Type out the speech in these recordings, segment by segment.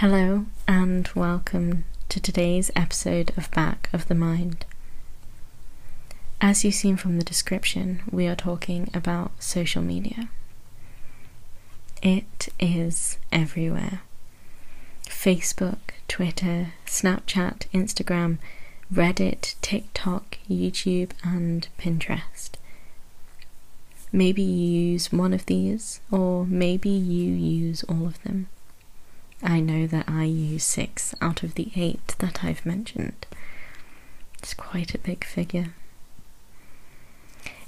Hello, and welcome to today's episode of Back of the Mind. As you've seen from the description, we are talking about social media. It is everywhere Facebook, Twitter, Snapchat, Instagram, Reddit, TikTok, YouTube, and Pinterest. Maybe you use one of these, or maybe you use all of them. I know that I use six out of the eight that I've mentioned. It's quite a big figure.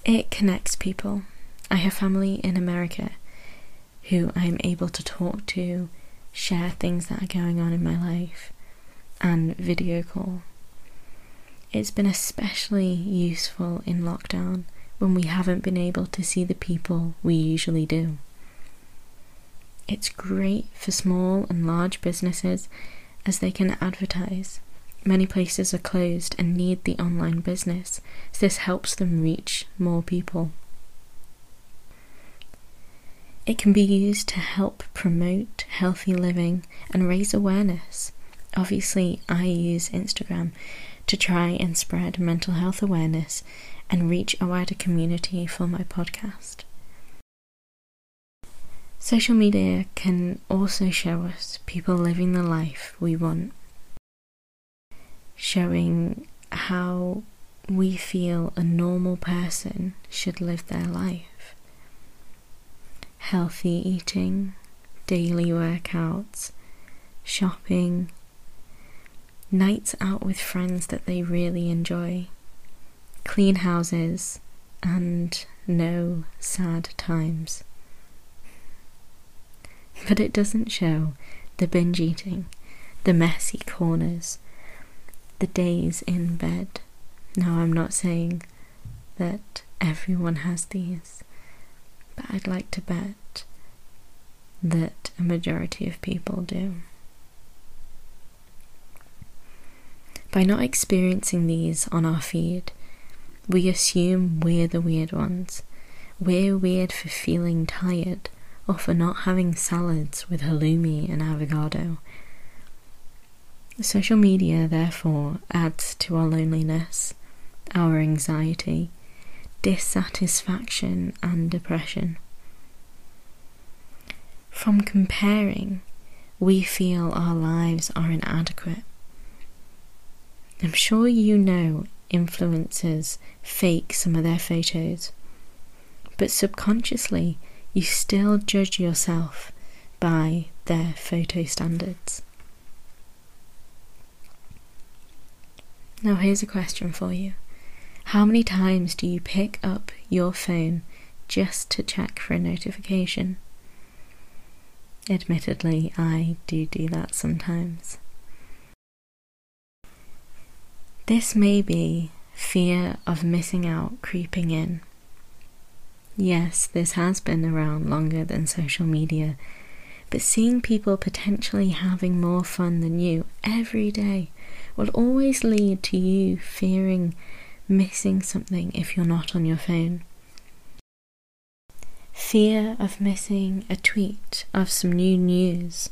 It connects people. I have family in America who I'm able to talk to, share things that are going on in my life, and video call. It's been especially useful in lockdown when we haven't been able to see the people we usually do. It's great for small and large businesses as they can advertise. Many places are closed and need the online business, so this helps them reach more people. It can be used to help promote healthy living and raise awareness. Obviously, I use Instagram to try and spread mental health awareness and reach a wider community for my podcast. Social media can also show us people living the life we want, showing how we feel a normal person should live their life. Healthy eating, daily workouts, shopping, nights out with friends that they really enjoy, clean houses, and no sad times but it doesn't show the binge eating, the messy corners, the days in bed. Now, I'm not saying that everyone has these, but I'd like to bet that a majority of people do. By not experiencing these on our feed, we assume we're the weird ones. We're weird for feeling tired or for not having salads with halloumi and avocado. Social media, therefore, adds to our loneliness, our anxiety, dissatisfaction, and depression. From comparing, we feel our lives are inadequate. I'm sure you know influencers fake some of their photos, but subconsciously you still judge yourself by their photo standards. Now, here's a question for you How many times do you pick up your phone just to check for a notification? Admittedly, I do do that sometimes. This may be fear of missing out creeping in. Yes, this has been around longer than social media, but seeing people potentially having more fun than you every day will always lead to you fearing missing something if you're not on your phone. Fear of missing a tweet of some new news,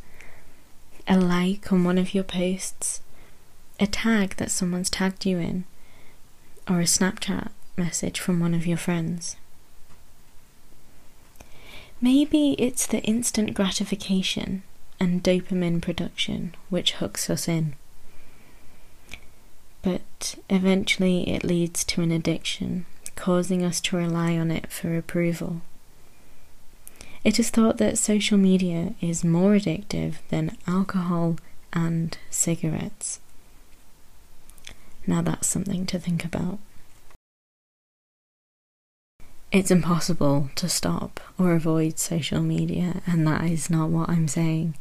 a like on one of your posts, a tag that someone's tagged you in, or a Snapchat message from one of your friends. Maybe it's the instant gratification and dopamine production which hooks us in. But eventually it leads to an addiction, causing us to rely on it for approval. It is thought that social media is more addictive than alcohol and cigarettes. Now that's something to think about. It's impossible to stop or avoid social media, and that is not what I'm saying.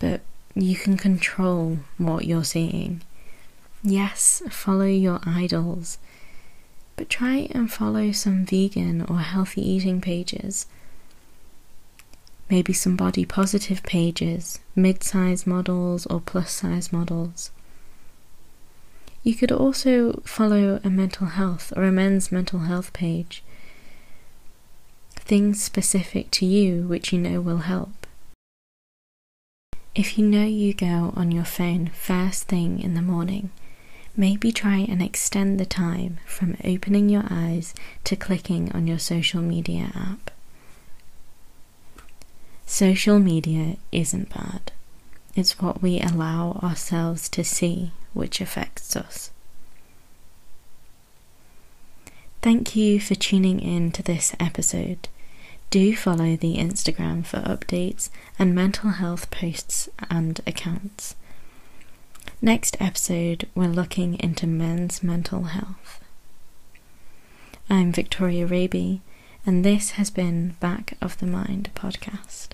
But you can control what you're seeing. Yes, follow your idols, but try and follow some vegan or healthy eating pages. Maybe some body positive pages, mid size models, or plus size models. You could also follow a mental health or a men's mental health page things specific to you which you know will help. If you know you go on your phone first thing in the morning, maybe try and extend the time from opening your eyes to clicking on your social media app. Social media isn't bad, it's what we allow ourselves to see which affects us. Thank you for tuning in to this episode. Do follow the Instagram for updates and mental health posts and accounts. Next episode, we're looking into men's mental health. I'm Victoria Raby, and this has been Back of the Mind podcast.